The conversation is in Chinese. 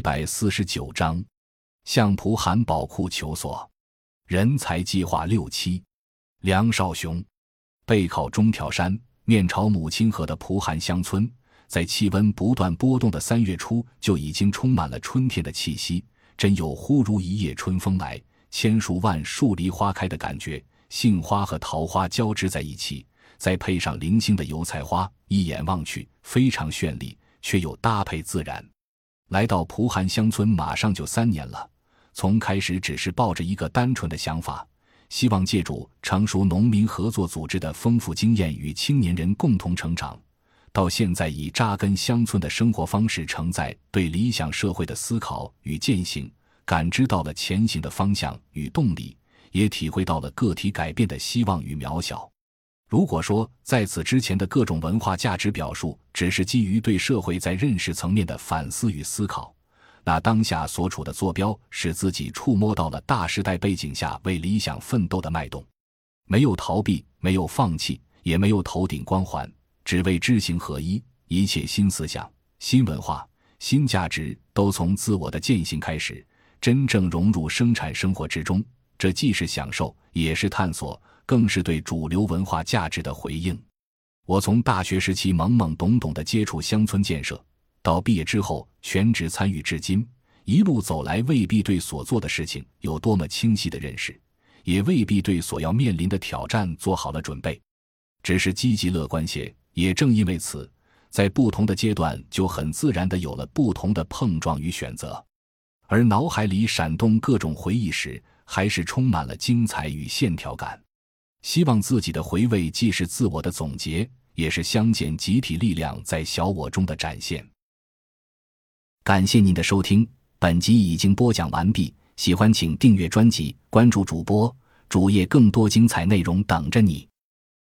一百四十九章，向蒲韩宝库求索，人才计划六期。梁少雄，背靠中条山，面朝母亲河的蒲韩乡村，在气温不断波动的三月初，就已经充满了春天的气息，真有忽如一夜春风来，千树万树梨花开的感觉。杏花和桃花交织在一起，再配上零星的油菜花，一眼望去非常绚丽，却又搭配自然。来到蒲韩乡村，马上就三年了。从开始只是抱着一个单纯的想法，希望借助成熟农民合作组织的丰富经验与青年人共同成长，到现在以扎根乡村的生活方式承载对理想社会的思考与践行，感知到了前行的方向与动力，也体会到了个体改变的希望与渺小。如果说在此之前的各种文化价值表述只是基于对社会在认识层面的反思与思考，那当下所处的坐标使自己触摸到了大时代背景下为理想奋斗的脉动，没有逃避，没有放弃，也没有头顶光环，只为知行合一。一切新思想、新文化、新价值都从自我的践行开始，真正融入生产生活之中。这既是享受，也是探索。更是对主流文化价值的回应。我从大学时期懵懵懂懂的接触乡村建设，到毕业之后全职参与至今，一路走来，未必对所做的事情有多么清晰的认识，也未必对所要面临的挑战做好了准备。只是积极乐观些。也正因为此，在不同的阶段就很自然的有了不同的碰撞与选择，而脑海里闪动各种回忆时，还是充满了精彩与线条感。希望自己的回味既是自我的总结，也是相见集体力量在小我中的展现。感谢您的收听，本集已经播讲完毕。喜欢请订阅专辑，关注主播主页，更多精彩内容等着你。